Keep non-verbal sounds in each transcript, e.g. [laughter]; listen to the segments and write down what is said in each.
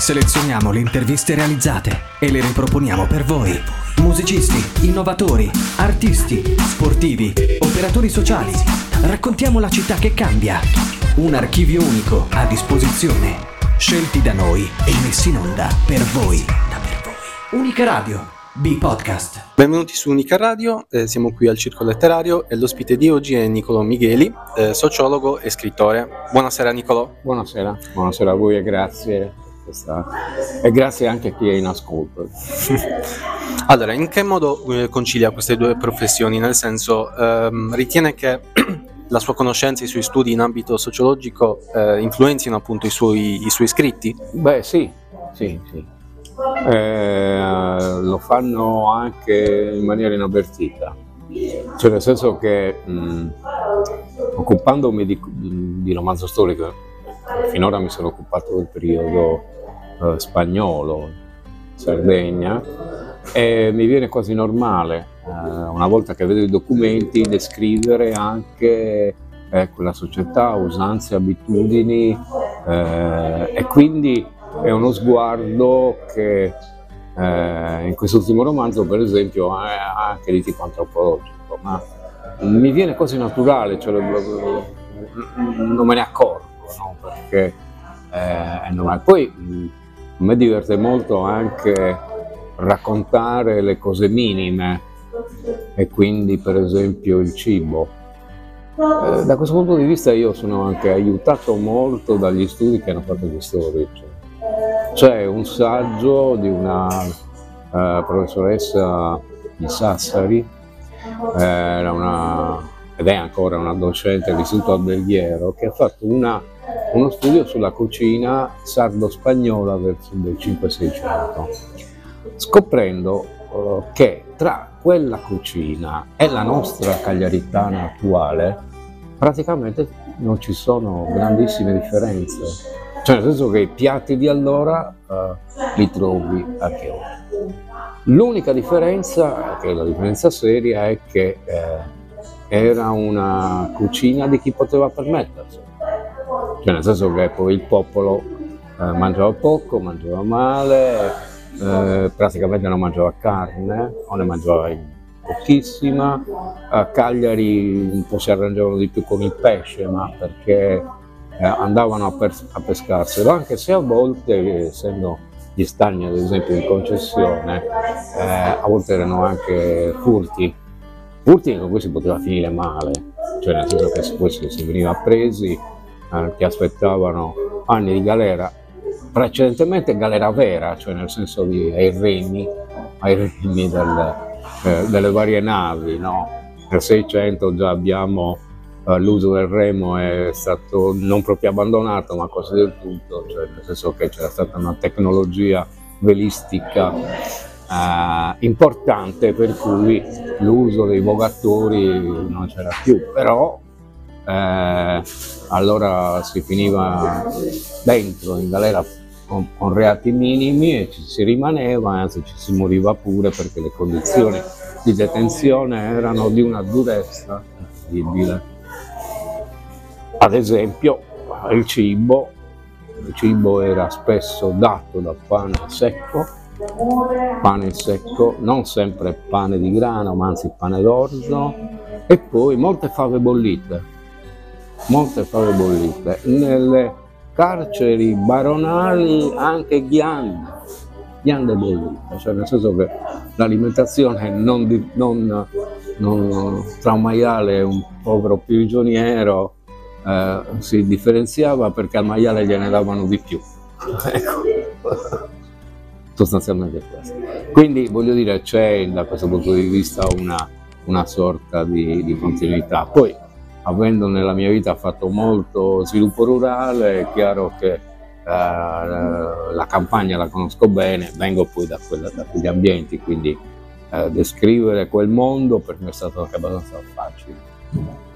Selezioniamo le interviste realizzate e le riproponiamo per voi. Musicisti, innovatori, artisti, sportivi, operatori sociali. Raccontiamo la città che cambia. Un archivio unico a disposizione. Scelti da noi e messi in onda per voi. Unica Radio. B-Podcast. Benvenuti su Unica Radio, eh, siamo qui al Circo Letterario e l'ospite di oggi è Niccolò Micheli, eh, sociologo e scrittore. Buonasera Niccolò. Buonasera, buonasera a voi e grazie. Questa... E grazie anche a chi è in ascolto. [laughs] allora, in che modo eh, concilia queste due professioni? Nel senso, ehm, ritiene che [clears throat] la sua conoscenza e i suoi studi in ambito sociologico eh, influenzino appunto i suoi, i suoi scritti? Beh sì, sì, sì eh, lo fanno anche in maniera inavvertita, cioè nel senso che mh, occupandomi di, di, romanzo storico, finora mi sono occupato del periodo eh, spagnolo, Sardegna, e mi viene quasi normale, eh, una volta che vedo i documenti, descrivere anche eh, quella società, usanze, abitudini eh, e quindi è uno sguardo che eh, in quest'ultimo romanzo, per esempio, ha anche di tipo antropologico, ma mi viene quasi naturale, cioè, non me ne accorgo, no? perché eh, è normale. Poi a me diverte molto anche raccontare le cose minime e quindi per esempio il cibo. Eh, da questo punto di vista io sono anche aiutato molto dagli studi che hanno fatto gli storici. C'è un saggio di una uh, professoressa di Sassari, eh, una, ed è ancora una docente dell'Istituto Alberghiero, che ha fatto una, uno studio sulla cucina sardo-spagnola il 5-600, scoprendo uh, che tra quella cucina e la nostra cagliaritana attuale praticamente non ci sono grandissime differenze cioè nel senso che i piatti di allora uh, li trovi anche oggi. L'unica differenza, che è la differenza seria, è che eh, era una cucina di chi poteva permettersi. Cioè nel senso che poi il popolo eh, mangiava poco, mangiava male, eh, praticamente non mangiava carne o ne mangiava pochissima. A Cagliari un po' si arrangiavano di più con il pesce, ma perché eh, andavano a, per, a, pescarselo, anche se a volte, essendo gli stagni ad esempio in concessione, eh, a volte erano anche furti, furti con si poteva finire male, cioè nel senso che si, si veniva presi, eh, che aspettavano anni di galera, precedentemente galera vera, cioè nel senso di, ai remi, ai remi del, eh, delle varie navi, no? Nel 600 già abbiamo eh, l'uso del remo è stato non proprio abbandonato, ma quasi del tutto, cioè nel senso che c'era stata una tecnologia velistica eh, importante per cui l'uso dei vogatori non c'era più, però eh, allora si finiva dentro in galera con, con, reati minimi e ci si rimaneva, anzi ci si moriva pure perché le condizioni di detenzione erano di una durezza incredibile. Ad esempio il cibo, il cibo era spesso dato da pane secco, pane secco, non sempre pane di grano, ma anzi pane d'orzo, e poi molte fave bollite, molte fave bollite. Nelle carceri baronali anche ghiande, ghiande bollite, cioè nel senso che l'alimentazione non, di, non, non tra un maiale e un povero prigioniero eh, si differenziava perché al maiale gliene davano di più. [laughs] ecco. Sostanzialmente questo. Quindi voglio dire, c'è da questo punto di vista una, una sorta di, di, continuità. Poi, avendo nella mia vita fatto molto sviluppo rurale, è chiaro che eh, la campagna la conosco bene, vengo poi da, quella, da quegli ambienti, quindi eh, descrivere quel mondo per me è stato anche abbastanza facile.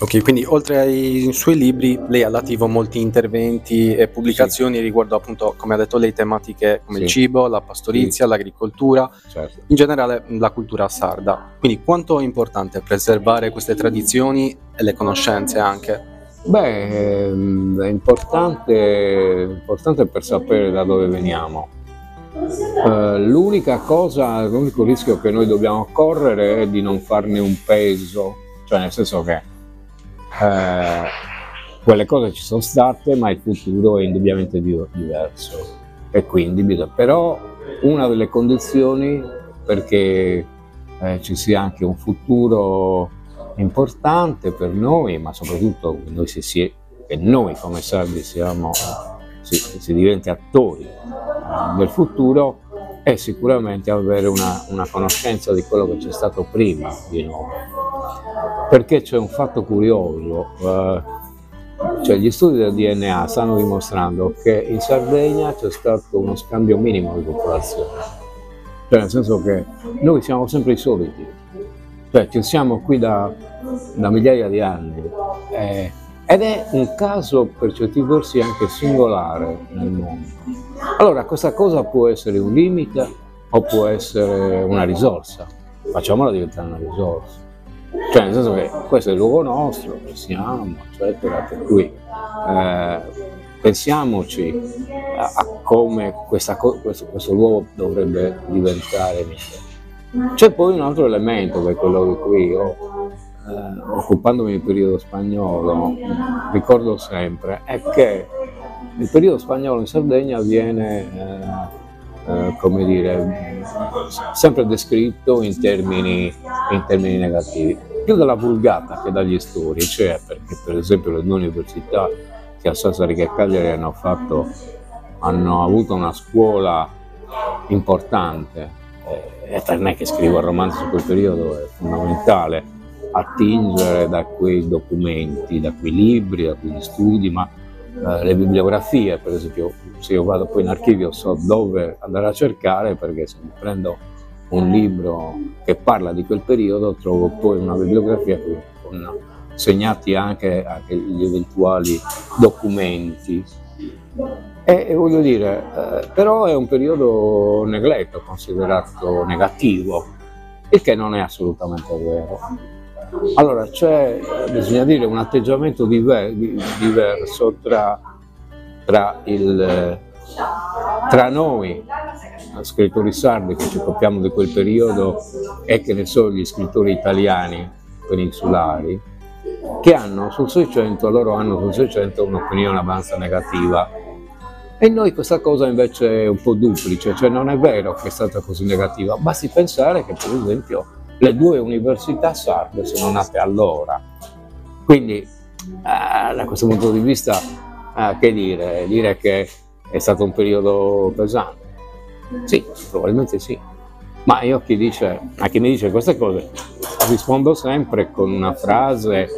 Ok, quindi oltre ai suoi libri, lei ha attivo molti interventi e pubblicazioni sì. riguardo appunto, come ha detto lei, tematiche come sì. il cibo, la pastorizia, sì. l'agricoltura, certo. in generale la cultura sarda. Quindi quanto è importante preservare queste tradizioni e le conoscenze anche? Beh, ehm, è importante, importante per sapere da dove veniamo. Uh, l'unica cosa, l'unico rischio che noi dobbiamo correre è di non farne un peso, cioè nel senso che uh, quelle cose ci sono state, ma il futuro è indubbiamente diverso e quindi bisogna, però una delle condizioni perché eh, ci sia anche un futuro importante per noi, ma soprattutto noi si, si, che noi come sardi siamo, si, si diventi attori eh, del futuro, è sicuramente avere una, una conoscenza di quello che c'è stato prima di noi. Perché c'è un fatto curioso, eh, cioè gli studi del DNA stanno dimostrando che in Sardegna c'è stato uno scambio minimo di popolazione cioè nel senso che noi siamo sempre i soliti, cioè ci siamo qui da, da migliaia di anni eh, ed è un caso per certi versi anche singolare nel mondo. Allora questa cosa può essere un limite o può essere una risorsa, facciamola diventare una risorsa. Cioè nel senso che questo è il luogo nostro, siamo, eccetera, per cui eh, pensiamoci a, a come questa, questo, questo, luogo dovrebbe diventare C'è poi un altro elemento che è quello di cui io, eh, occupandomi del periodo spagnolo, ricordo sempre, è che il periodo spagnolo in Sardegna viene, eh, eh, come dire, sempre descritto in termini, in termini negativi, più dalla vulgata che dagli storici, cioè perché per esempio le due università che a Sassari e Cagliari hanno, fatto, hanno avuto una scuola importante. Eh, e per me che scrivo il romanzo su quel periodo è fondamentale attingere da quei documenti, da quei libri, da quegli studi, ma eh, le bibliografie, per esempio, se io vado poi in archivio so dove andare a cercare perché se mi prendo un libro che parla di quel periodo trovo poi una bibliografia con segnati anche, anche gli eventuali documenti. E, e voglio dire, eh, però è un periodo negletto, considerato negativo, il che non è assolutamente vero. Allora c'è, bisogna dire, un atteggiamento diver, diverso tra, tra, il, tra noi, scrittori sardi che ci occupiamo di quel periodo, e che ne so, gli scrittori italiani peninsulari, che hanno sul 600, loro hanno sul 600 un'opinione abbastanza negativa. E noi questa cosa invece è un po' duplice, cioè non è vero che è stata così negativa, basti pensare che per esempio le due università sarde sono nate allora. Quindi eh, da questo punto di vista, eh, che dire? Dire che è stato un periodo pesante? Sì, probabilmente sì. Ma io chi, dice, a chi mi dice queste cose rispondo sempre con una frase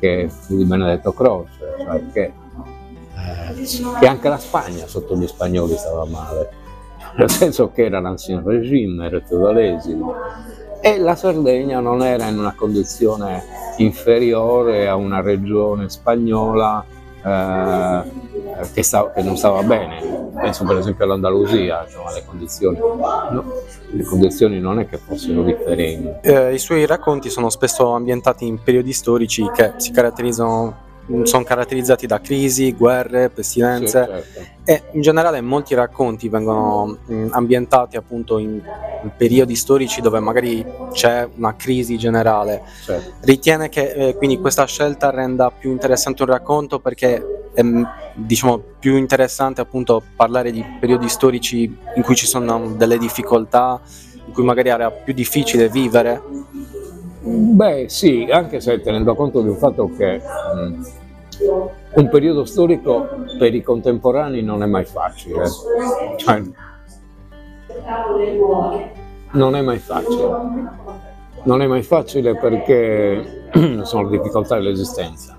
che fu di Benedetto Croce, cioè che, eh, che, anche la Spagna sotto gli spagnoli stava male, nel senso che era l'ancien regime, era il feudalesimo, e la Sardegna non era in una condizione inferiore a una regione spagnola eh, che, stava, che, non stava bene. Penso per esempio all'Andalusia, insomma, le, condizioni, no, le condizioni non è che fossero differenti. Eh, I suoi racconti sono spesso ambientati in periodi storici che si caratterizzano sono caratterizzati da crisi, guerre, pestilenze sì, certo. e in generale molti racconti vengono mh, ambientati appunto in, in, periodi storici dove magari c'è una crisi generale. Certo. Ritiene che eh, quindi questa scelta renda più interessante un racconto perché è diciamo più interessante appunto parlare di periodi storici in cui ci sono delle difficoltà, in cui magari era più difficile vivere? Beh sì, anche se tenendo conto di un fatto che mh, un periodo storico per i contemporanei non è mai facile. Cioè, non è mai facile. Non è mai facile perché [clears throat] sono difficoltà dell'esistenza.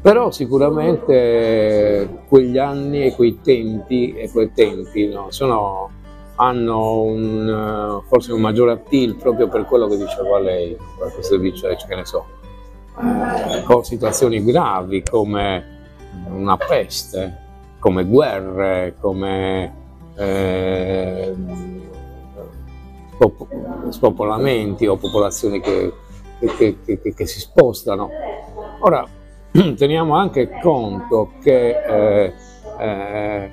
Però sicuramente quegli anni e quei tempi e quei tempi no, sono hanno un, forse un maggiore appeal proprio per quello che diceva lei, per questo dice, che ne so, eh, con situazioni gravi come una peste, come guerre, come eh, spopolamenti o popolazioni che, che, che, che si spostano. Ora, [clears throat] teniamo anche conto che eh, eh,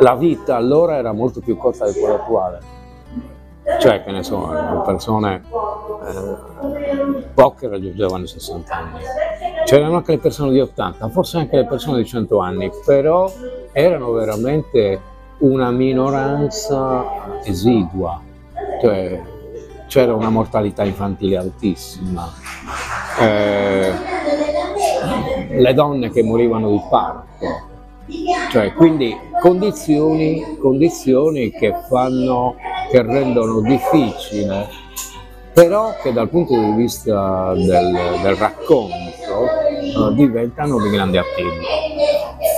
la vita allora era molto più corta di quella attuale. Cioè, che ne so, persone, eh, poche raggiungevano i 60 anni. C'erano anche le persone di 80, forse anche le persone di 100 anni, però erano veramente una minoranza esigua. Cioè, c'era una mortalità infantile altissima. Eh, le donne che morivano di parto, cioè, quindi condizioni, condizioni che, fanno, che rendono difficile, però che dal punto di vista del, del racconto uh, diventano di grande.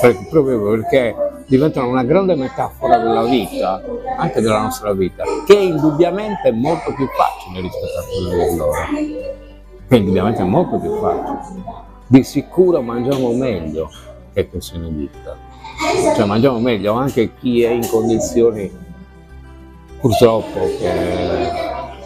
Per, proprio perché diventano una grande metafora della vita, anche della nostra vita, che indubbiamente è molto più facile rispetto a quella di loro. Che indubbiamente è molto più facile. Di sicuro mangiamo meglio che se ne dica. Cioè mangiamo meglio anche chi è in condizioni purtroppo che,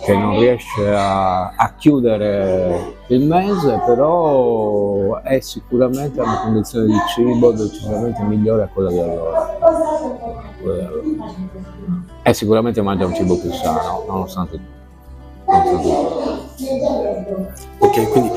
che non riesce a, a, chiudere il mese, però è sicuramente una condizione di cibo decisamente migliore a quella di allora. E sicuramente mangia un cibo più sano, nonostante tutto. Ok, quindi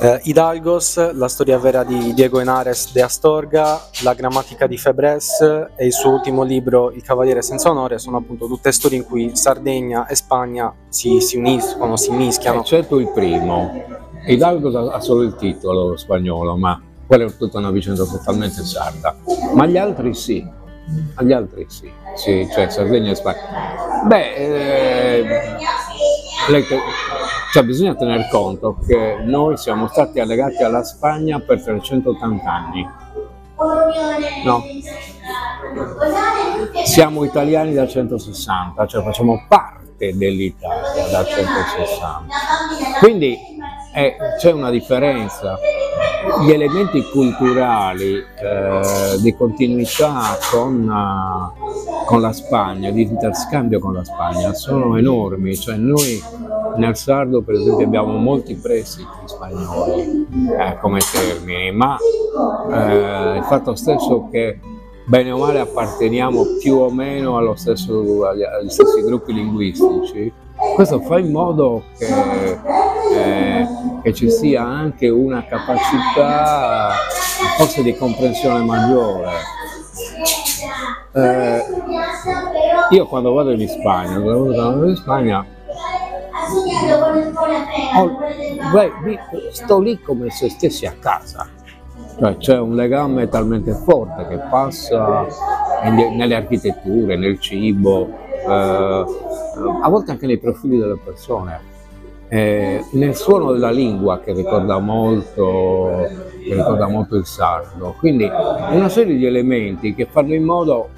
eh, Hidalgos, la storia vera di Diego Henares de Astorga, la grammatica di Febres e il suo ultimo libro Il Cavaliere senza onore sono appunto tutte storie in cui Sardegna e Spagna si, si uniscono, si mischiano. Eccetto il primo. Hidalgos ha solo il titolo spagnolo, ma quella è tutta una vicenda totalmente sarda. Ma gli altri sì, agli altri sì, sì cioè Sardegna e Spagna. Beh, eh, cioè bisogna tener conto che noi siamo stati allegati alla Spagna per 380 anni. No. Siamo italiani da 160, cioè facciamo parte dell'Italia da 160. Quindi eh, c'è una differenza. Gli elementi culturali eh, di continuità con, uh, con, la Spagna, di interscambio con la Spagna, sono enormi. Cioè noi nel sardo, per esempio, abbiamo molti prestiti spagnoli eh, come termini, ma eh, il fatto stesso che bene o male apparteniamo più o meno stesso, agli, agli stessi gruppi linguistici, questo fa in modo che, eh, che, ci sia anche una capacità forse di comprensione maggiore. Eh, io quando vado in Spagna, quando vado in Spagna oh, beh, sto lì come se stessi a casa. Cioè, c'è un legame talmente forte che passa nelle architetture, nel cibo, eh, a volte anche nei profili delle persone. Eh, nel suono della lingua che ricorda molto, che ricorda molto il sardo. Quindi una serie di elementi che fanno in modo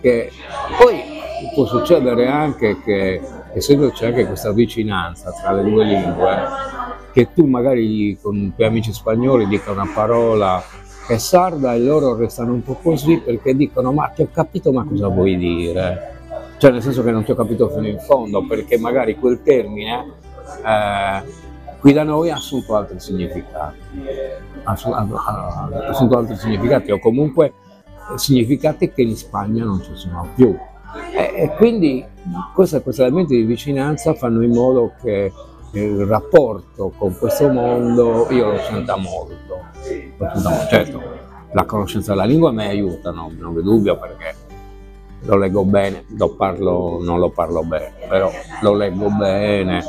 che poi può succedere anche che essendoci anche questa vicinanza tra le due lingue, che tu magari con i tuoi amici spagnoli dica una parola che è sarda e loro restano un po' così perché dicono ma ti ho capito ma cosa vuoi dire? Cioè nel senso che non ti ho capito fino in fondo perché magari quel termine eh, qui da noi ha assunto altri significati, ha assunto altri significati o comunque significati che in Spagna non ci sono più. E, e quindi questi elementi di vicinanza fanno in modo che il rapporto con questo mondo io. Lo senta molto. Certo, la conoscenza della lingua mi aiuta, no? non vi dubbio perché lo leggo bene, lo parlo, non lo parlo bene, però lo leggo bene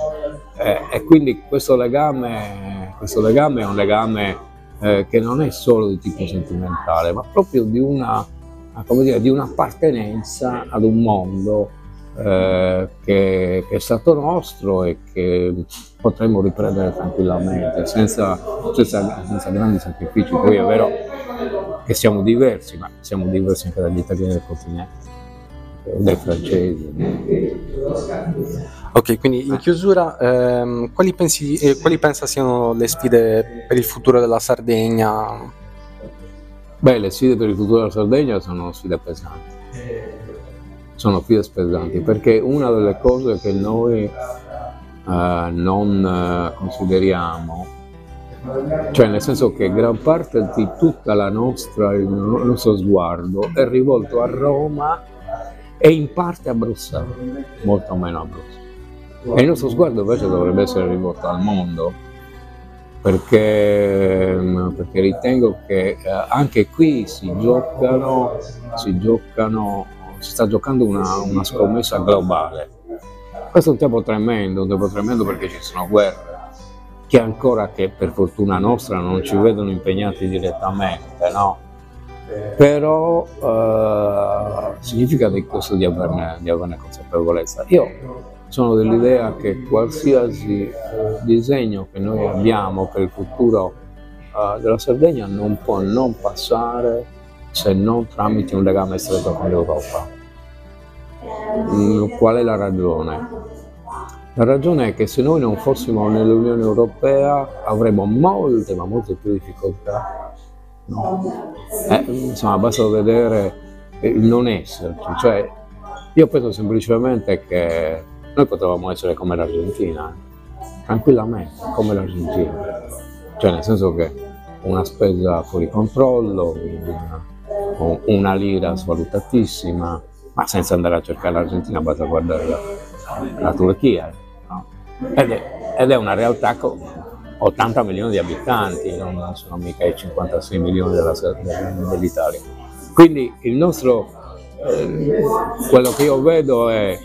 eh, e quindi questo legame, questo legame è un legame eh, che non è solo di tipo sentimentale, ma proprio di una come dire, di un'appartenenza ad un mondo eh, che, che, è stato nostro e che potremmo riprendere tranquillamente, senza, senza, senza grandi sacrifici. Poi è vero che siamo diversi, ma siamo diversi anche dagli italiani del continente dai francesi. Ok, quindi in chiusura, ehm, quali, pensi, eh, quali pensa siano le sfide per il futuro della Sardegna? Beh, le sfide per il futuro della Sardegna sono sfide pesanti. Sono sfide pesanti perché una delle cose che noi eh, non eh, consideriamo Cioè nel senso che gran parte di tutta la nostra, il nostro sguardo è rivolto a Roma e in parte a Bruxelles, molto meno a Bruxelles. E il nostro sguardo invece dovrebbe essere rivolto al mondo, perché, perché ritengo che eh, anche qui si giocano, si giocano, si sta giocando una, una scommessa globale. Questo è un tempo tremendo, un tempo tremendo perché ci sono guerre, che ancora che per fortuna nostra non ci vedono impegnati direttamente, no? Però eh, significa di questo di averne, di averne, consapevolezza. Io sono dell'idea che qualsiasi disegno che noi abbiamo per il futuro eh, della Sardegna non può non passare se non tramite un legame stretto con l'Europa. Mm, qual è la ragione? La ragione è che se noi non fossimo nell'Unione Europea avremmo molte, ma molte più difficoltà. No? Eh, insomma, basta vedere il non esserci. Cioè, io penso semplicemente che noi potevamo essere come l'Argentina, tranquillamente, come l'Argentina. Cioè, nel senso che una spesa fuori controllo, una, una lira svalutatissima, ma senza andare a cercare l'Argentina, basta guardare la, la Turchia ed è, ed è una realtà 80 milioni di abitanti, non sono mica i 56 milioni dell'Italia. Quindi il nostro, eh, quello che io vedo è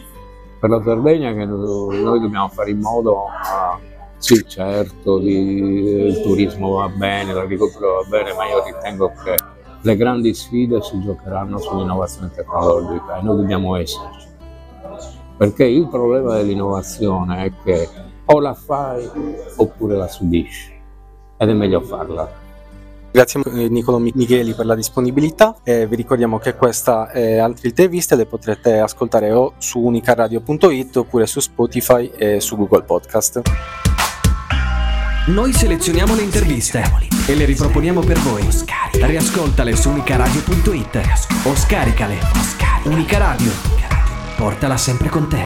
per la Sardegna che noi dobbiamo fare in modo, a, sì certo, di, il turismo va bene, l'agricoltura va bene, ma io ritengo che le grandi sfide si giocheranno sull'innovazione tecnologica e noi dobbiamo esserci perché il problema dell'innovazione è che o la fai oppure la subisci ed è meglio farla. Grazie a Nicolo Micheli per la disponibilità e vi ricordiamo che questa e altre interviste le potrete ascoltare o su unicaradio.it oppure su Spotify e su Google Podcast. Noi selezioniamo le interviste e le riproponiamo per voi. Riascoltale su unicaradio.it o scaricale. Unica Radio portala sempre con te.